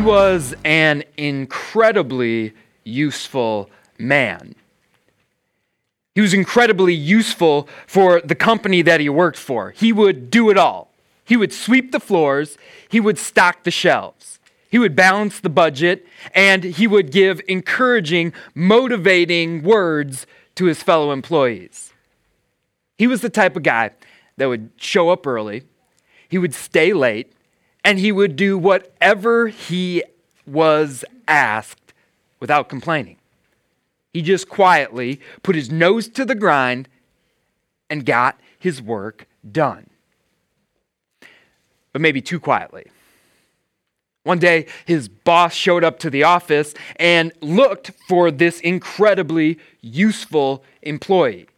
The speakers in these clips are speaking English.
He was an incredibly useful man. He was incredibly useful for the company that he worked for. He would do it all. He would sweep the floors, he would stock the shelves, he would balance the budget, and he would give encouraging, motivating words to his fellow employees. He was the type of guy that would show up early, he would stay late, and he would do whatever he was asked without complaining. He just quietly put his nose to the grind and got his work done. But maybe too quietly. One day, his boss showed up to the office and looked for this incredibly useful employee.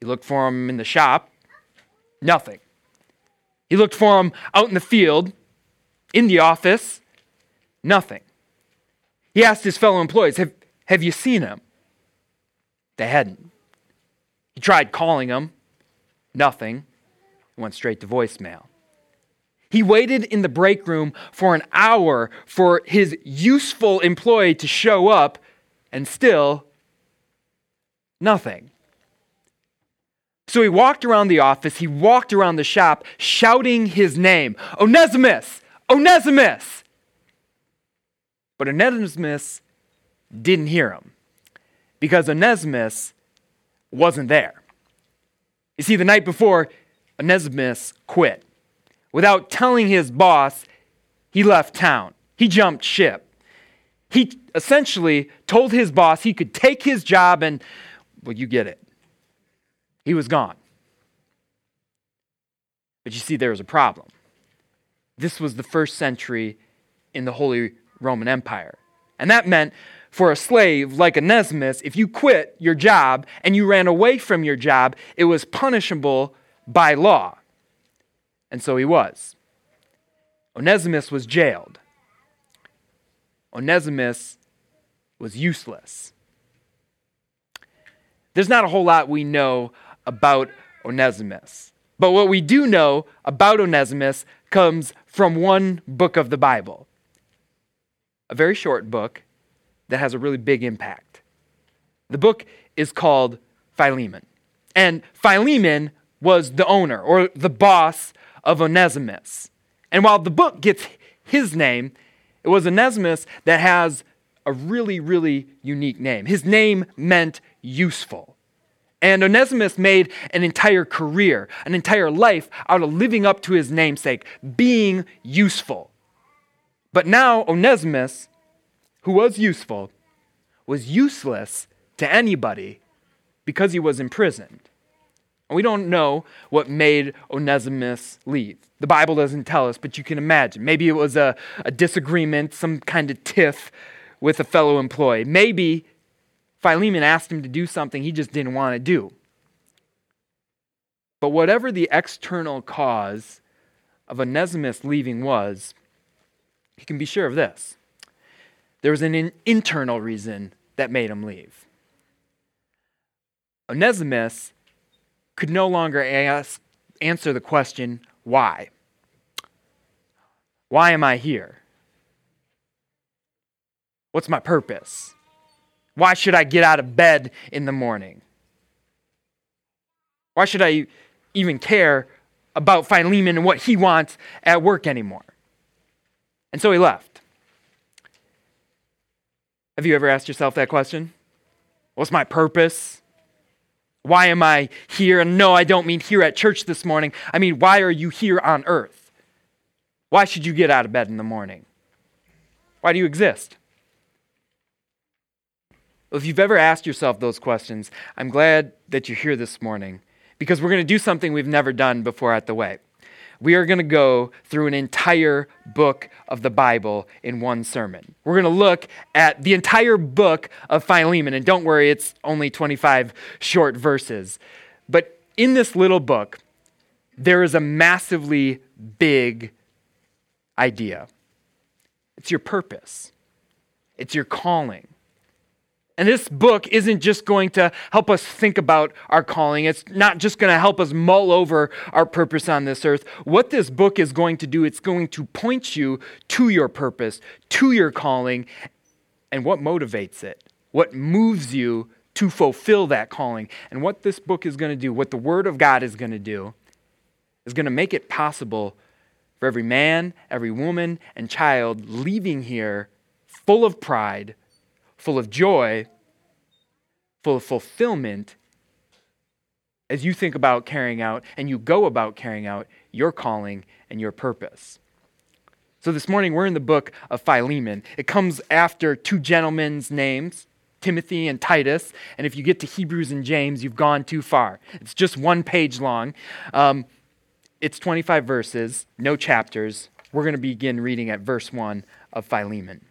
He looked for him in the shop, nothing. He looked for him out in the field, in the office, nothing. He asked his fellow employees, Have, have you seen him? They hadn't. He tried calling him, nothing. He went straight to voicemail. He waited in the break room for an hour for his useful employee to show up, and still, nothing. So he walked around the office, he walked around the shop, shouting his name Onesimus! Onesimus! But Onesimus didn't hear him because Onesimus wasn't there. You see, the night before, Onesimus quit. Without telling his boss, he left town. He jumped ship. He essentially told his boss he could take his job and, well, you get it. He was gone. But you see, there was a problem. This was the first century in the Holy Roman Empire. And that meant for a slave like Onesimus, if you quit your job and you ran away from your job, it was punishable by law. And so he was. Onesimus was jailed. Onesimus was useless. There's not a whole lot we know about Onesimus. But what we do know about Onesimus comes from one book of the Bible, a very short book that has a really big impact. The book is called Philemon. And Philemon was the owner or the boss of Onesimus. And while the book gets his name, it was Onesimus that has a really, really unique name. His name meant useful. And Onesimus made an entire career, an entire life out of living up to his namesake, being useful. But now Onesimus, who was useful, was useless to anybody because he was imprisoned. And we don't know what made Onesimus leave. The Bible doesn't tell us, but you can imagine. Maybe it was a, a disagreement, some kind of tiff with a fellow employee. Maybe Philemon asked him to do something he just didn't want to do. But whatever the external cause of Onesimus leaving was, you can be sure of this. There was an in- internal reason that made him leave. Onesimus could no longer ask, answer the question, why? Why am I here? What's my purpose? Why should I get out of bed in the morning? Why should I even care about Philemon and what he wants at work anymore? And so he left. Have you ever asked yourself that question? What's my purpose? Why am I here? And no, I don't mean here at church this morning. I mean, why are you here on earth? Why should you get out of bed in the morning? Why do you exist? If you've ever asked yourself those questions, I'm glad that you're here this morning because we're going to do something we've never done before at the way. We are going to go through an entire book of the Bible in one sermon. We're going to look at the entire book of Philemon, and don't worry, it's only 25 short verses. But in this little book, there is a massively big idea. It's your purpose, it's your calling, And this book isn't just going to help us think about our calling. It's not just going to help us mull over our purpose on this earth. What this book is going to do, it's going to point you to your purpose, to your calling, and what motivates it, what moves you to fulfill that calling. And what this book is going to do, what the Word of God is going to do, is going to make it possible for every man, every woman, and child leaving here full of pride full of joy, full of fulfillment as you think about carrying out and you go about carrying out your calling and your purpose. So this morning we're in the book of Philemon. It comes after two gentlemen's names, Timothy and Titus. And if you get to Hebrews and James, you've gone too far. It's just one page long. Um, it's 25 verses, no chapters. We're going to begin reading at verse 1 of Philemon.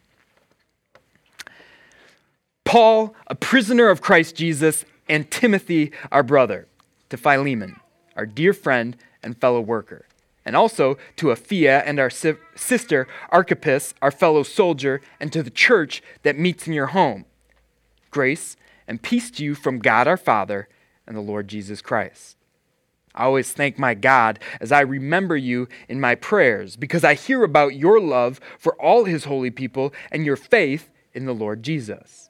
Paul, a prisoner of Christ Jesus, and Timothy, our brother, to Philemon, our dear friend and fellow worker, and also to Apphia and our si- sister Archippus, our fellow soldier, and to the church that meets in your home. Grace and peace to you from God our Father and the Lord Jesus Christ. I always thank my God as I remember you in my prayers, because I hear about your love for all his holy people and your faith in the Lord Jesus.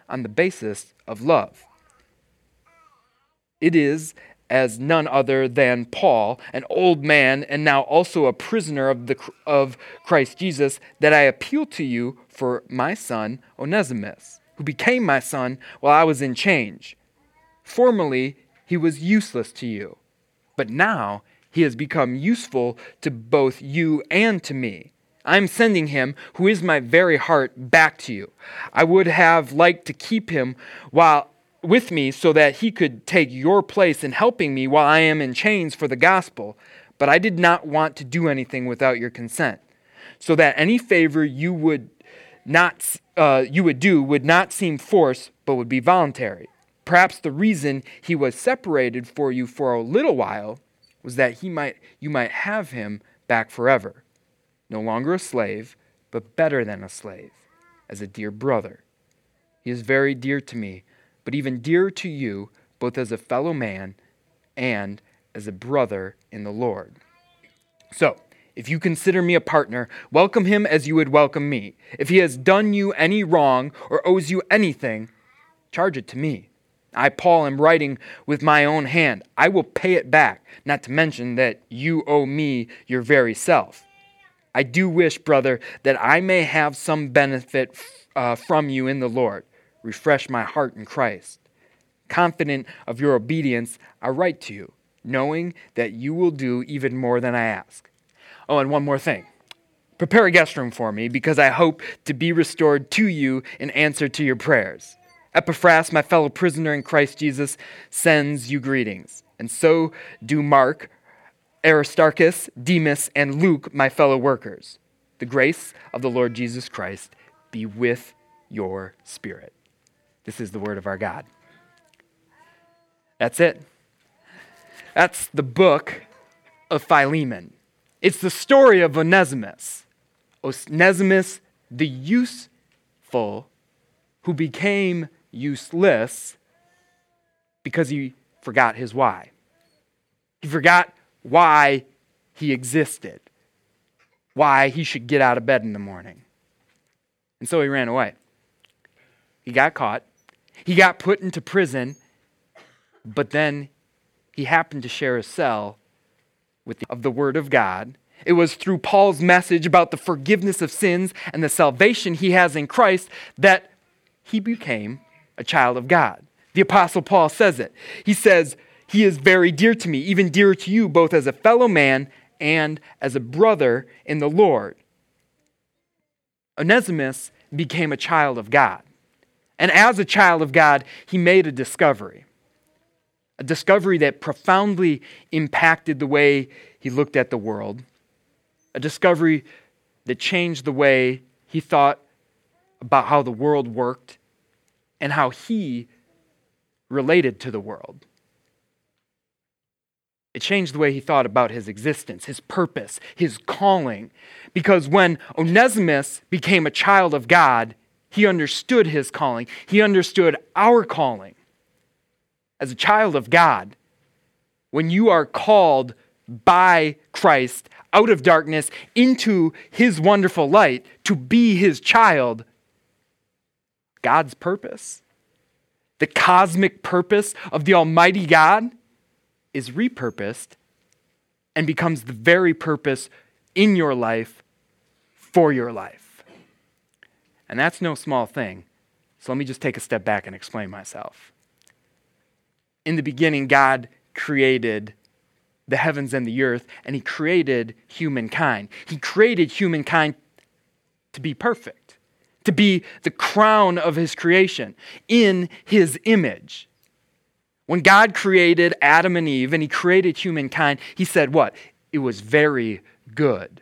on the basis of love. It is as none other than Paul, an old man and now also a prisoner of, the, of Christ Jesus, that I appeal to you for my son Onesimus, who became my son while I was in change. Formerly, he was useless to you, but now he has become useful to both you and to me. I'm sending him, who is my very heart, back to you. I would have liked to keep him while with me so that he could take your place in helping me while I am in chains for the gospel, but I did not want to do anything without your consent, so that any favor you would not uh, you would do would not seem forced, but would be voluntary. Perhaps the reason he was separated for you for a little while was that he might you might have him back forever no longer a slave, but better than a slave, as a dear brother. He is very dear to me, but even dearer to you, both as a fellow man and as a brother in the Lord. So, if you consider me a partner, welcome him as you would welcome me. If he has done you any wrong or owes you anything, charge it to me. I, Paul, am writing with my own hand. I will pay it back, not to mention that you owe me your very self. I do wish, brother, that I may have some benefit uh, from you in the Lord. Refresh my heart in Christ. Confident of your obedience, I write to you, knowing that you will do even more than I ask. Oh, and one more thing. Prepare a guest room for me, because I hope to be restored to you in answer to your prayers. Epaphras, my fellow prisoner in Christ Jesus, sends you greetings. And so do Mark, Aristarchus, Demas, and Luke, my fellow workers. The grace of the Lord Jesus Christ be with your spirit. This is the word of our God. That's it. That's the book of Philemon. It's the story of Onesimus. Onesimus, the useful, who became useless because he forgot his why. He forgot why he existed, why he should get out of bed in the morning. And so he ran away. He got caught, he got put into prison, but then he happened to share a cell with the, of the Word of God. It was through Paul's message about the forgiveness of sins and the salvation he has in Christ that he became a child of God. The Apostle Paul says it. He says, he is very dear to me, even dearer to you, both as a fellow man and as a brother in the Lord. Onesimus became a child of God. And as a child of God, he made a discovery. A discovery that profoundly impacted the way he looked at the world. A discovery that changed the way he thought about how the world worked and how he related to the world. It changed the way he thought about his existence, his purpose, his calling. Because when Onesimus became a child of God, he understood his calling. He understood our calling. As a child of God, when you are called by Christ out of darkness into his wonderful light to be his child, God's purpose, the cosmic purpose of the Almighty God, is repurposed and becomes the very purpose in your life for your life. And that's no small thing. So let me just take a step back and explain myself. In the beginning, God created the heavens and the earth, and He created humankind. He created humankind to be perfect, to be the crown of His creation, in His image. When God created Adam and Eve and he created humankind, he said, What? It was very good.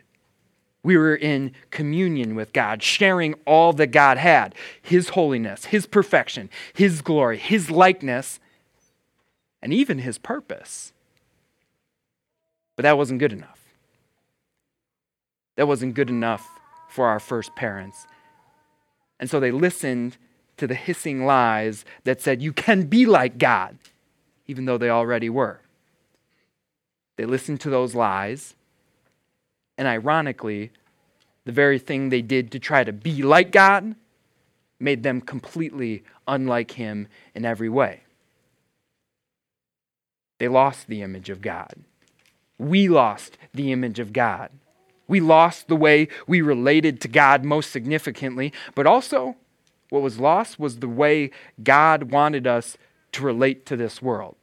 We were in communion with God, sharing all that God had His holiness, His perfection, His glory, His likeness, and even His purpose. But that wasn't good enough. That wasn't good enough for our first parents. And so they listened to the hissing lies that said, You can be like God even though they already were. They listened to those lies, and ironically, the very thing they did to try to be like God made them completely unlike Him in every way. They lost the image of God. We lost the image of God. We lost the way we related to God most significantly, but also what was lost was the way God wanted us to relate to this world.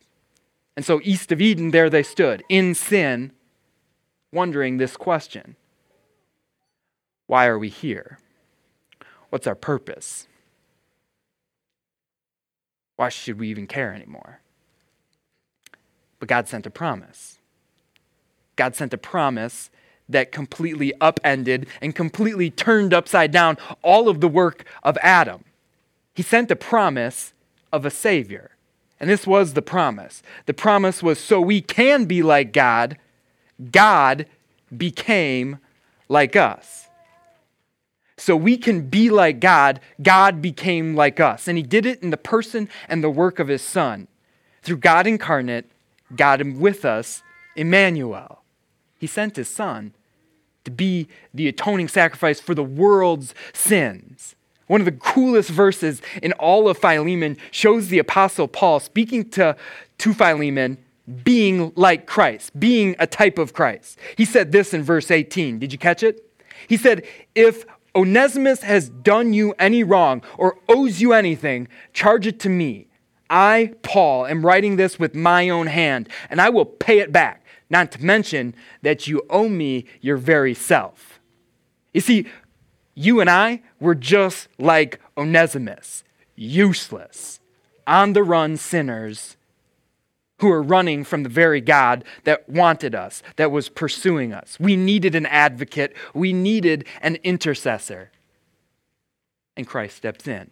And so, east of Eden, there they stood in sin, wondering this question Why are we here? What's our purpose? Why should we even care anymore? But God sent a promise. God sent a promise that completely upended and completely turned upside down all of the work of Adam. He sent a promise of a Savior. And this was the promise. The promise was so we can be like God, God became like us. So we can be like God, God became like us. And He did it in the person and the work of His Son. Through God incarnate, God with us, Emmanuel. He sent His Son to be the atoning sacrifice for the world's sins. One of the coolest verses in all of Philemon shows the Apostle Paul speaking to, to Philemon being like Christ, being a type of Christ. He said this in verse 18. Did you catch it? He said, If Onesimus has done you any wrong or owes you anything, charge it to me. I, Paul, am writing this with my own hand, and I will pay it back, not to mention that you owe me your very self. You see, you and I were just like Onesimus, useless, on the run sinners who are running from the very God that wanted us, that was pursuing us. We needed an advocate, we needed an intercessor. And Christ steps in.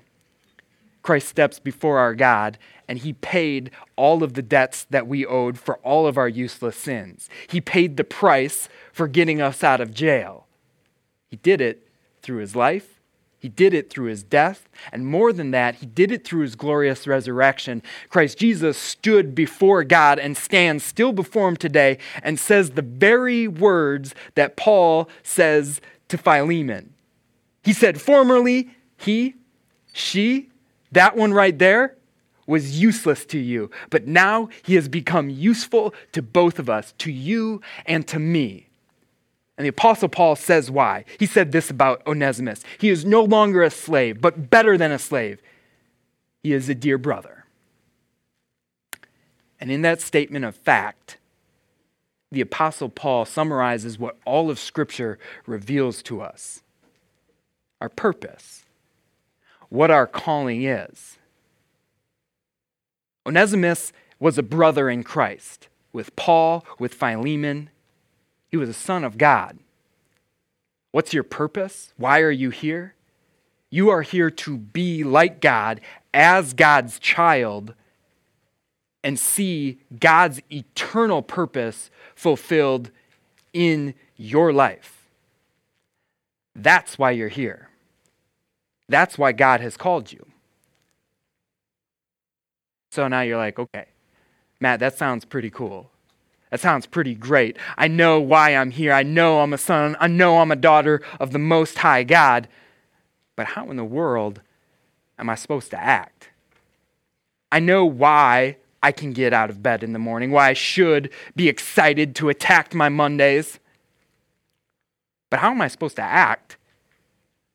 Christ steps before our God and he paid all of the debts that we owed for all of our useless sins. He paid the price for getting us out of jail. He did it through his life, he did it through his death, and more than that, he did it through his glorious resurrection. Christ Jesus stood before God and stands still before him today and says the very words that Paul says to Philemon. He said, Formerly, he, she, that one right there, was useless to you, but now he has become useful to both of us, to you and to me. And the Apostle Paul says why. He said this about Onesimus He is no longer a slave, but better than a slave. He is a dear brother. And in that statement of fact, the Apostle Paul summarizes what all of Scripture reveals to us our purpose. What our calling is. Onesimus was a brother in Christ with Paul, with Philemon. He was a son of God. What's your purpose? Why are you here? You are here to be like God as God's child and see God's eternal purpose fulfilled in your life. That's why you're here. That's why God has called you. So now you're like, okay, Matt, that sounds pretty cool. That sounds pretty great. I know why I'm here. I know I'm a son. I know I'm a daughter of the Most High God. But how in the world am I supposed to act? I know why I can get out of bed in the morning, why I should be excited to attack my Mondays. But how am I supposed to act?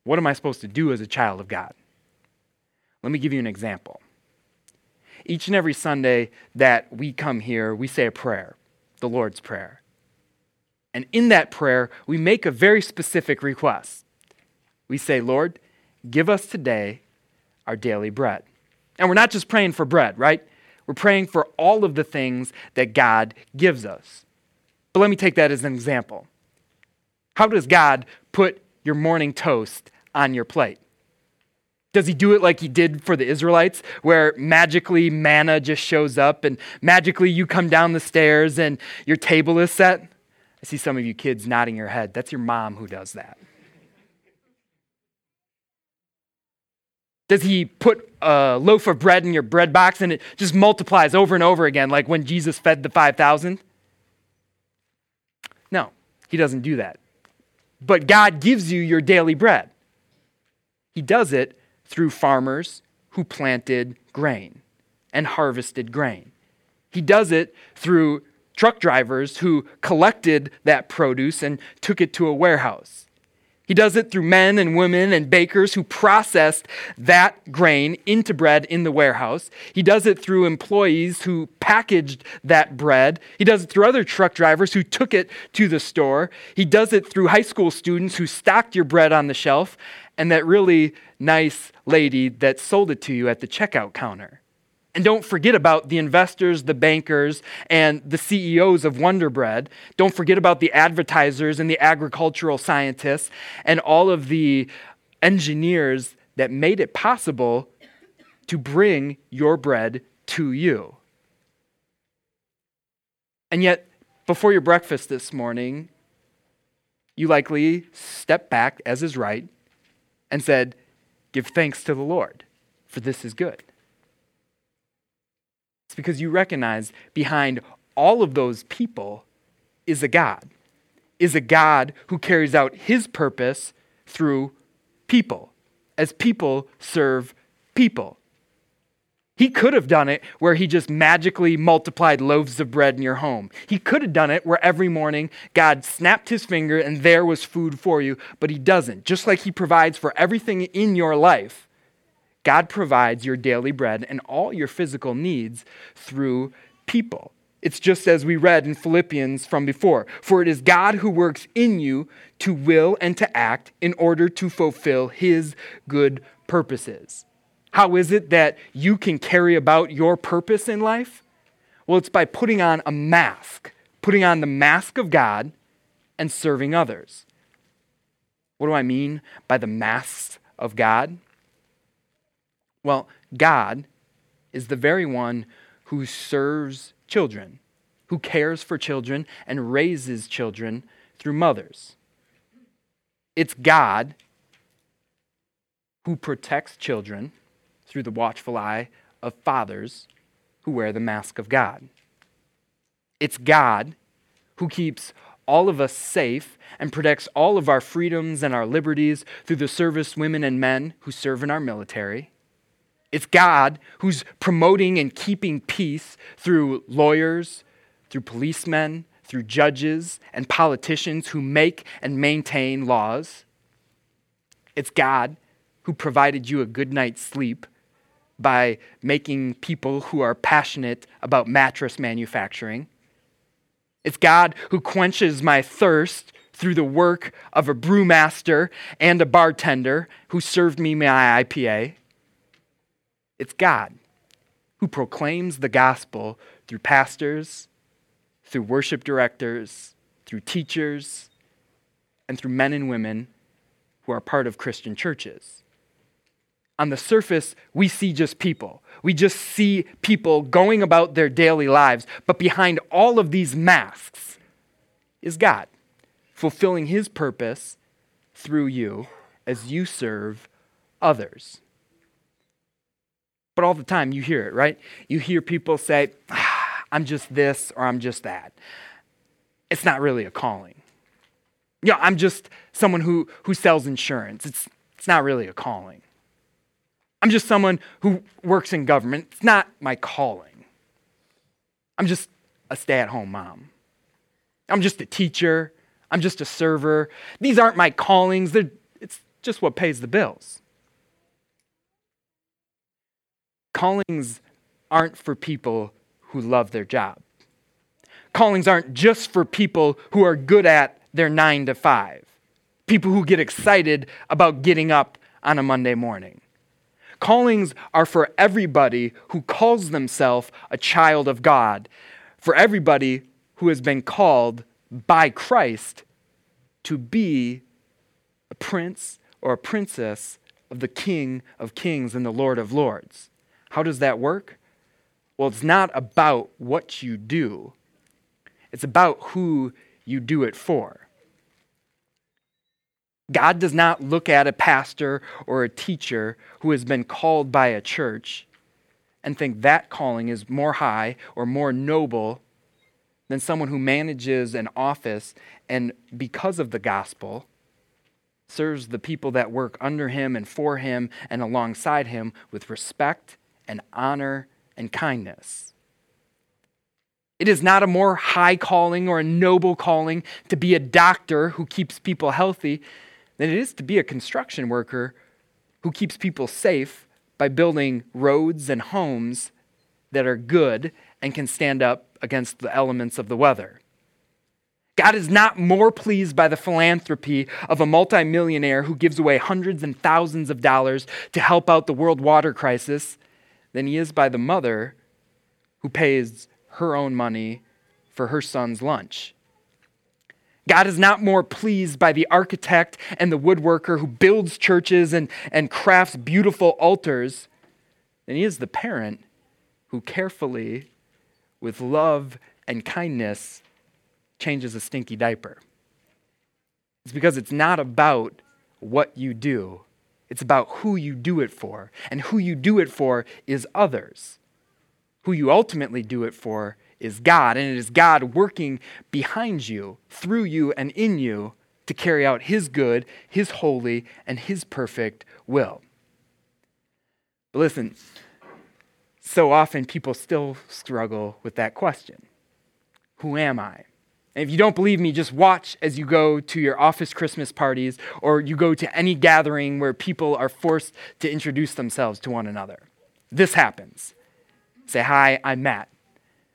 What am I supposed to do as a child of God? Let me give you an example. Each and every Sunday that we come here, we say a prayer, the Lord's Prayer. And in that prayer, we make a very specific request. We say, Lord, give us today our daily bread. And we're not just praying for bread, right? We're praying for all of the things that God gives us. But let me take that as an example. How does God put your morning toast on your plate? Does he do it like he did for the Israelites, where magically manna just shows up and magically you come down the stairs and your table is set? I see some of you kids nodding your head. That's your mom who does that. Does he put a loaf of bread in your bread box and it just multiplies over and over again, like when Jesus fed the 5,000? No, he doesn't do that. But God gives you your daily bread. He does it through farmers who planted grain and harvested grain. He does it through truck drivers who collected that produce and took it to a warehouse. He does it through men and women and bakers who processed that grain into bread in the warehouse. He does it through employees who packaged that bread. He does it through other truck drivers who took it to the store. He does it through high school students who stocked your bread on the shelf and that really nice lady that sold it to you at the checkout counter. And don't forget about the investors, the bankers, and the CEOs of Wonder Bread. Don't forget about the advertisers and the agricultural scientists and all of the engineers that made it possible to bring your bread to you. And yet, before your breakfast this morning, you likely stepped back, as is right, and said, Give thanks to the Lord, for this is good. It's because you recognize behind all of those people is a God, is a God who carries out his purpose through people, as people serve people. He could have done it where he just magically multiplied loaves of bread in your home. He could have done it where every morning God snapped his finger and there was food for you, but he doesn't. Just like he provides for everything in your life, God provides your daily bread and all your physical needs through people. It's just as we read in Philippians from before. For it is God who works in you to will and to act in order to fulfill his good purposes. How is it that you can carry about your purpose in life? Well, it's by putting on a mask, putting on the mask of God and serving others. What do I mean by the masks of God? Well, God is the very one who serves children, who cares for children and raises children through mothers. It's God who protects children through the watchful eye of fathers who wear the mask of God. It's God who keeps all of us safe and protects all of our freedoms and our liberties through the service women and men who serve in our military. It's God who's promoting and keeping peace through lawyers, through policemen, through judges and politicians who make and maintain laws. It's God who provided you a good night's sleep by making people who are passionate about mattress manufacturing. It's God who quenches my thirst through the work of a brewmaster and a bartender who served me my IPA. It's God who proclaims the gospel through pastors, through worship directors, through teachers, and through men and women who are part of Christian churches. On the surface, we see just people. We just see people going about their daily lives. But behind all of these masks is God, fulfilling his purpose through you as you serve others. But all the time you hear it, right? You hear people say, ah, I'm just this or I'm just that. It's not really a calling. Yeah, I'm just someone who, who sells insurance. It's, it's not really a calling. I'm just someone who works in government. It's not my calling. I'm just a stay at home mom. I'm just a teacher. I'm just a server. These aren't my callings. They're, it's just what pays the bills. Callings aren't for people who love their job. Callings aren't just for people who are good at their nine to five, people who get excited about getting up on a Monday morning. Callings are for everybody who calls themselves a child of God, for everybody who has been called by Christ to be a prince or a princess of the King of Kings and the Lord of Lords. How does that work? Well, it's not about what you do, it's about who you do it for. God does not look at a pastor or a teacher who has been called by a church and think that calling is more high or more noble than someone who manages an office and, because of the gospel, serves the people that work under him and for him and alongside him with respect and honor and kindness. It is not a more high calling or a noble calling to be a doctor who keeps people healthy than it is to be a construction worker who keeps people safe by building roads and homes that are good and can stand up against the elements of the weather. God is not more pleased by the philanthropy of a multimillionaire who gives away hundreds and thousands of dollars to help out the world water crisis than he is by the mother who pays her own money for her son's lunch. God is not more pleased by the architect and the woodworker who builds churches and, and crafts beautiful altars than he is the parent who carefully, with love and kindness, changes a stinky diaper. It's because it's not about what you do, it's about who you do it for. And who you do it for is others. Who you ultimately do it for is God, and it is God working behind you, through you, and in you to carry out His good, His holy, and His perfect will. But listen, so often people still struggle with that question Who am I? And if you don't believe me, just watch as you go to your office Christmas parties or you go to any gathering where people are forced to introduce themselves to one another. This happens. Say, Hi, I'm Matt.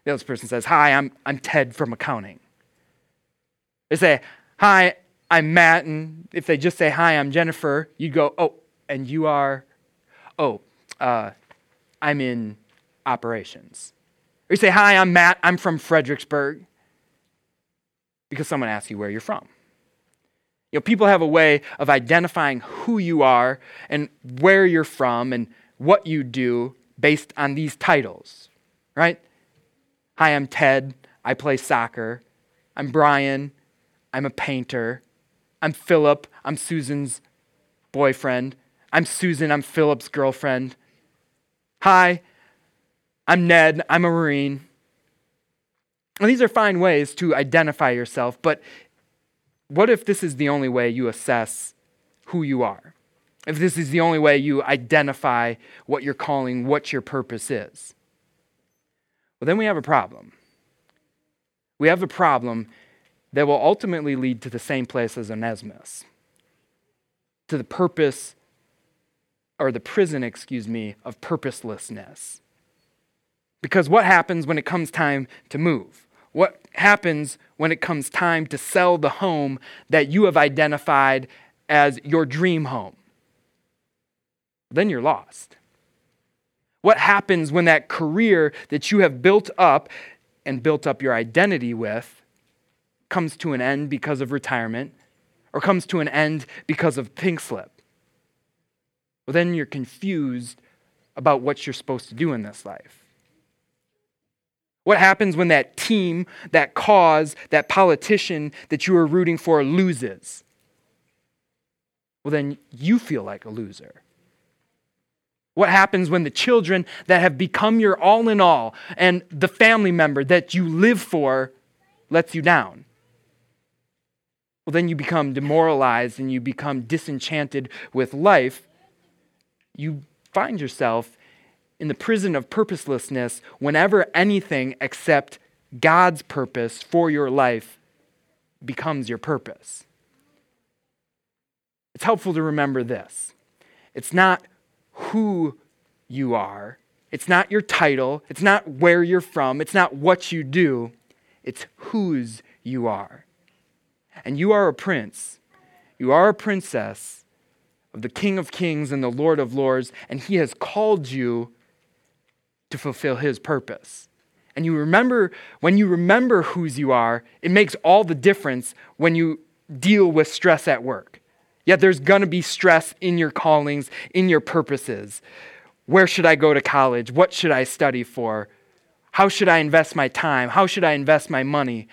The other person says, Hi, I'm, I'm Ted from accounting. They say, Hi, I'm Matt. And if they just say, Hi, I'm Jennifer, you go, Oh, and you are, oh, uh, I'm in operations. Or you say, Hi, I'm Matt. I'm from Fredericksburg because someone asks you where you're from. You know, people have a way of identifying who you are and where you're from and what you do based on these titles, right? Hi, I'm Ted. I play soccer. I'm Brian. I'm a painter. I'm Philip. I'm Susan's boyfriend. I'm Susan. I'm Philip's girlfriend. Hi, I'm Ned. I'm a Marine. And these are fine ways to identify yourself, but what if this is the only way you assess who you are? If this is the only way you identify what you're calling, what your purpose is? Well, then we have a problem. We have a problem that will ultimately lead to the same place as Onesimus, to the purpose, or the prison, excuse me, of purposelessness. Because what happens when it comes time to move? What happens when it comes time to sell the home that you have identified as your dream home. Then you're lost. What happens when that career that you have built up and built up your identity with comes to an end because of retirement or comes to an end because of pink slip? Well, then you're confused about what you're supposed to do in this life. What happens when that team, that cause, that politician that you are rooting for loses? Well, then you feel like a loser. What happens when the children that have become your all in all and the family member that you live for lets you down? Well, then you become demoralized and you become disenchanted with life. You find yourself in the prison of purposelessness whenever anything except God's purpose for your life becomes your purpose. It's helpful to remember this. It's not who you are, it's not your title, it's not where you're from, it's not what you do, it's whose you are. And you are a prince, you are a princess of the King of Kings and the Lord of Lords, and He has called you to fulfill his purpose. And you remember, when you remember whose you are, it makes all the difference when you deal with stress at work. Yet there's to be stress in your callings, in your purposes. Where should I go to college? What should I study for? How should I invest my time? How should I invest my money?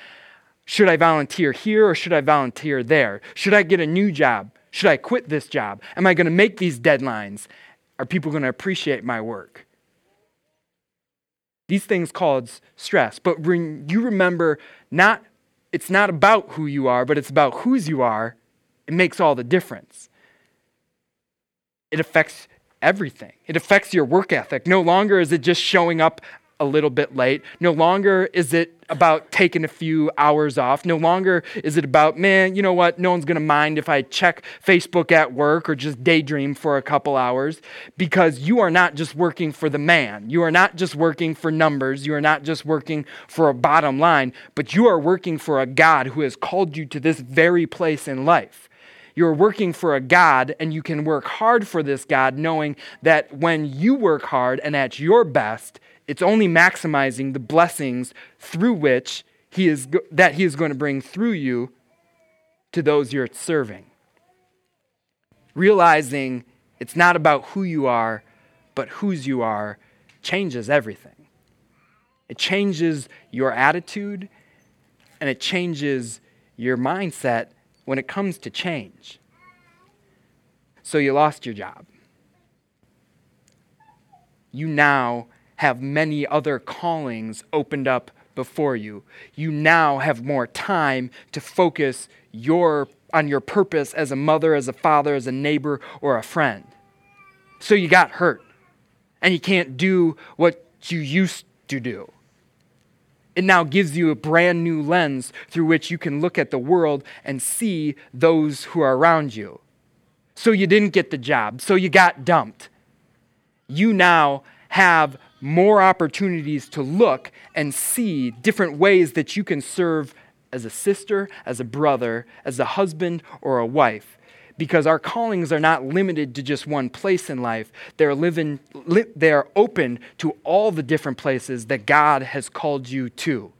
Should I volunteer here or should I volunteer there? Should I get a new job? Should I quit this job? Am I to make these deadlines? Are people to appreciate my work? These things cause stress. But when you remember not it's not about who you are, but it's about whose you are, it makes all the difference. It affects everything. It affects your work ethic. No longer is it just showing up a little bit late. No longer is it about taking a few hours off. No longer is it about, man, you know what? No one's going to mind if I check Facebook at work or just daydream for a couple hours because you are not just working for the man. You are not just working for numbers. You are not just working for a bottom line, but you are working for a God who has called you to this very place in life. You're working for a God, and you can work hard for this God, knowing that when you work hard and at your best, it's only maximizing the blessings through which he is that he is going to bring through you to those you're serving. Realizing it's not about who you are, but whose you are changes everything. It changes your attitude and it changes your mindset when it comes to change. So you lost your job. You now have many other callings opened up before you. You now have more time to focus your, on your purpose as a mother, as a father, as a neighbor, or a friend. So you got hurt, and you can't do what you used to do. It now gives you a brand new lens through which you can look at the world and see those who are around you. So you didn't get the job, so you got dumped. You now have more opportunities to look and see different ways that you can serve as a sister, as a brother, as a husband, or a wife. Because our callings are not limited to just one place in life. They're, living, li- they are open to all the different places that God has called you to.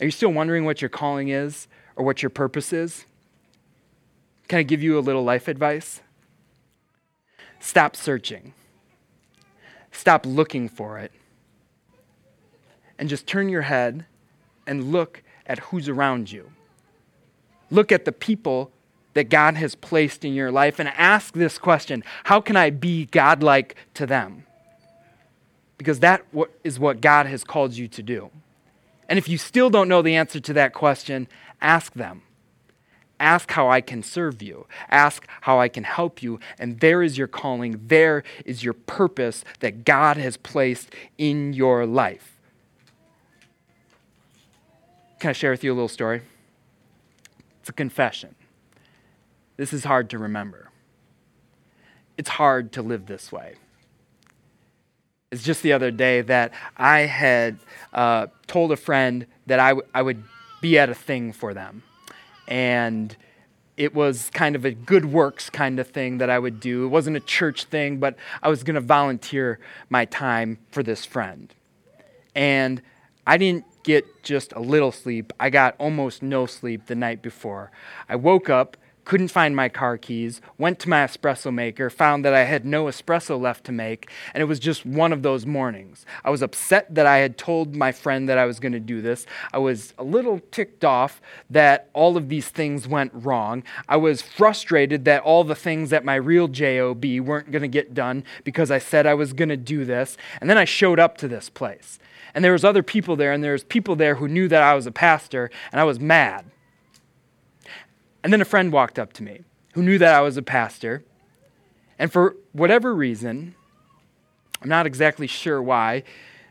Are you still wondering what your calling is or what your purpose is? Can I give you a little life advice? Stop searching. Stop looking for it and just turn your head and look at who's around you. Look at the people that God has placed in your life and ask this question How can I be godlike to them? Because that is what God has called you to do. And if you still don't know the answer to that question, ask them. Ask how I can serve you. Ask how I can help you. And there is your calling. There is your purpose that God has placed in your life. Can I share with you a little story? It's a confession. This is hard to remember. It's hard to live this way. It's just the other day that I had uh, told a friend that I, w- I would be at a thing for them and it was kind of a good works kind of thing that I would do. It wasn't a church thing, but I was going to volunteer my time for this friend. And I didn't get just a little sleep, I got almost no sleep the night before. I woke up couldn't find my car keys, went to my espresso maker, found that I had no espresso left to make, and it was just one of those mornings. I was upset that I had told my friend that I was going to do this. I was a little ticked off that all of these things went wrong. I was frustrated that all the things at my real JOB weren't going to get done because I said I was going to do this. And then I showed up to this place. And there was other people there and there was people there who knew that I was a pastor and I was mad. And then a friend walked up to me who knew that I was a pastor. And for whatever reason, I'm not exactly sure why,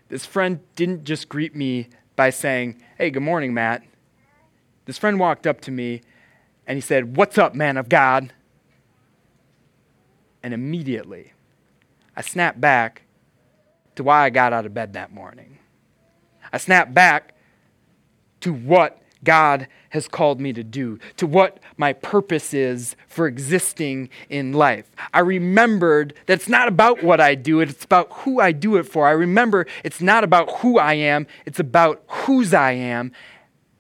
this friend didn't just greet me by saying, Hey, good morning, Matt. This friend walked up to me and he said, What's up, man of God? And immediately, I snapped back to why I got out of bed that morning. I snapped back to what God has called me to do, to what my purpose is for existing in life. I remembered that it's not about what I do, it's about who I do it for. I remember it's not about who I am, it's about whose I am.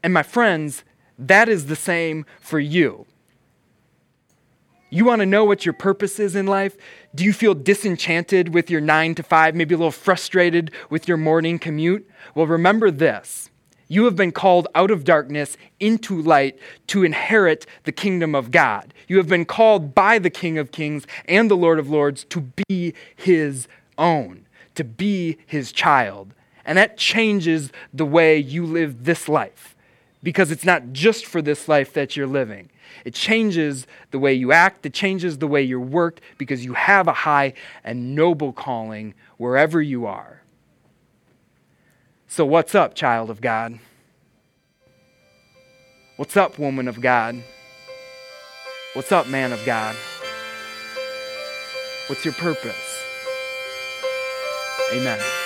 And my friends, that is the same for you. You want to know what your purpose is in life? Do you feel disenchanted with your nine to five, maybe a little frustrated with your morning commute? Well, remember this you have been called out of darkness into light to inherit the kingdom of God. You have been called by the King of Kings and the Lord of Lords to be his own, to be his child. And that changes the way you live this life because it's not just for this life that you're living. It changes the way you act, it changes the way you work because you have a high and noble calling wherever you are. So, what's up, child of God? What's up, woman of God? What's up, man of God? What's your purpose? Amen.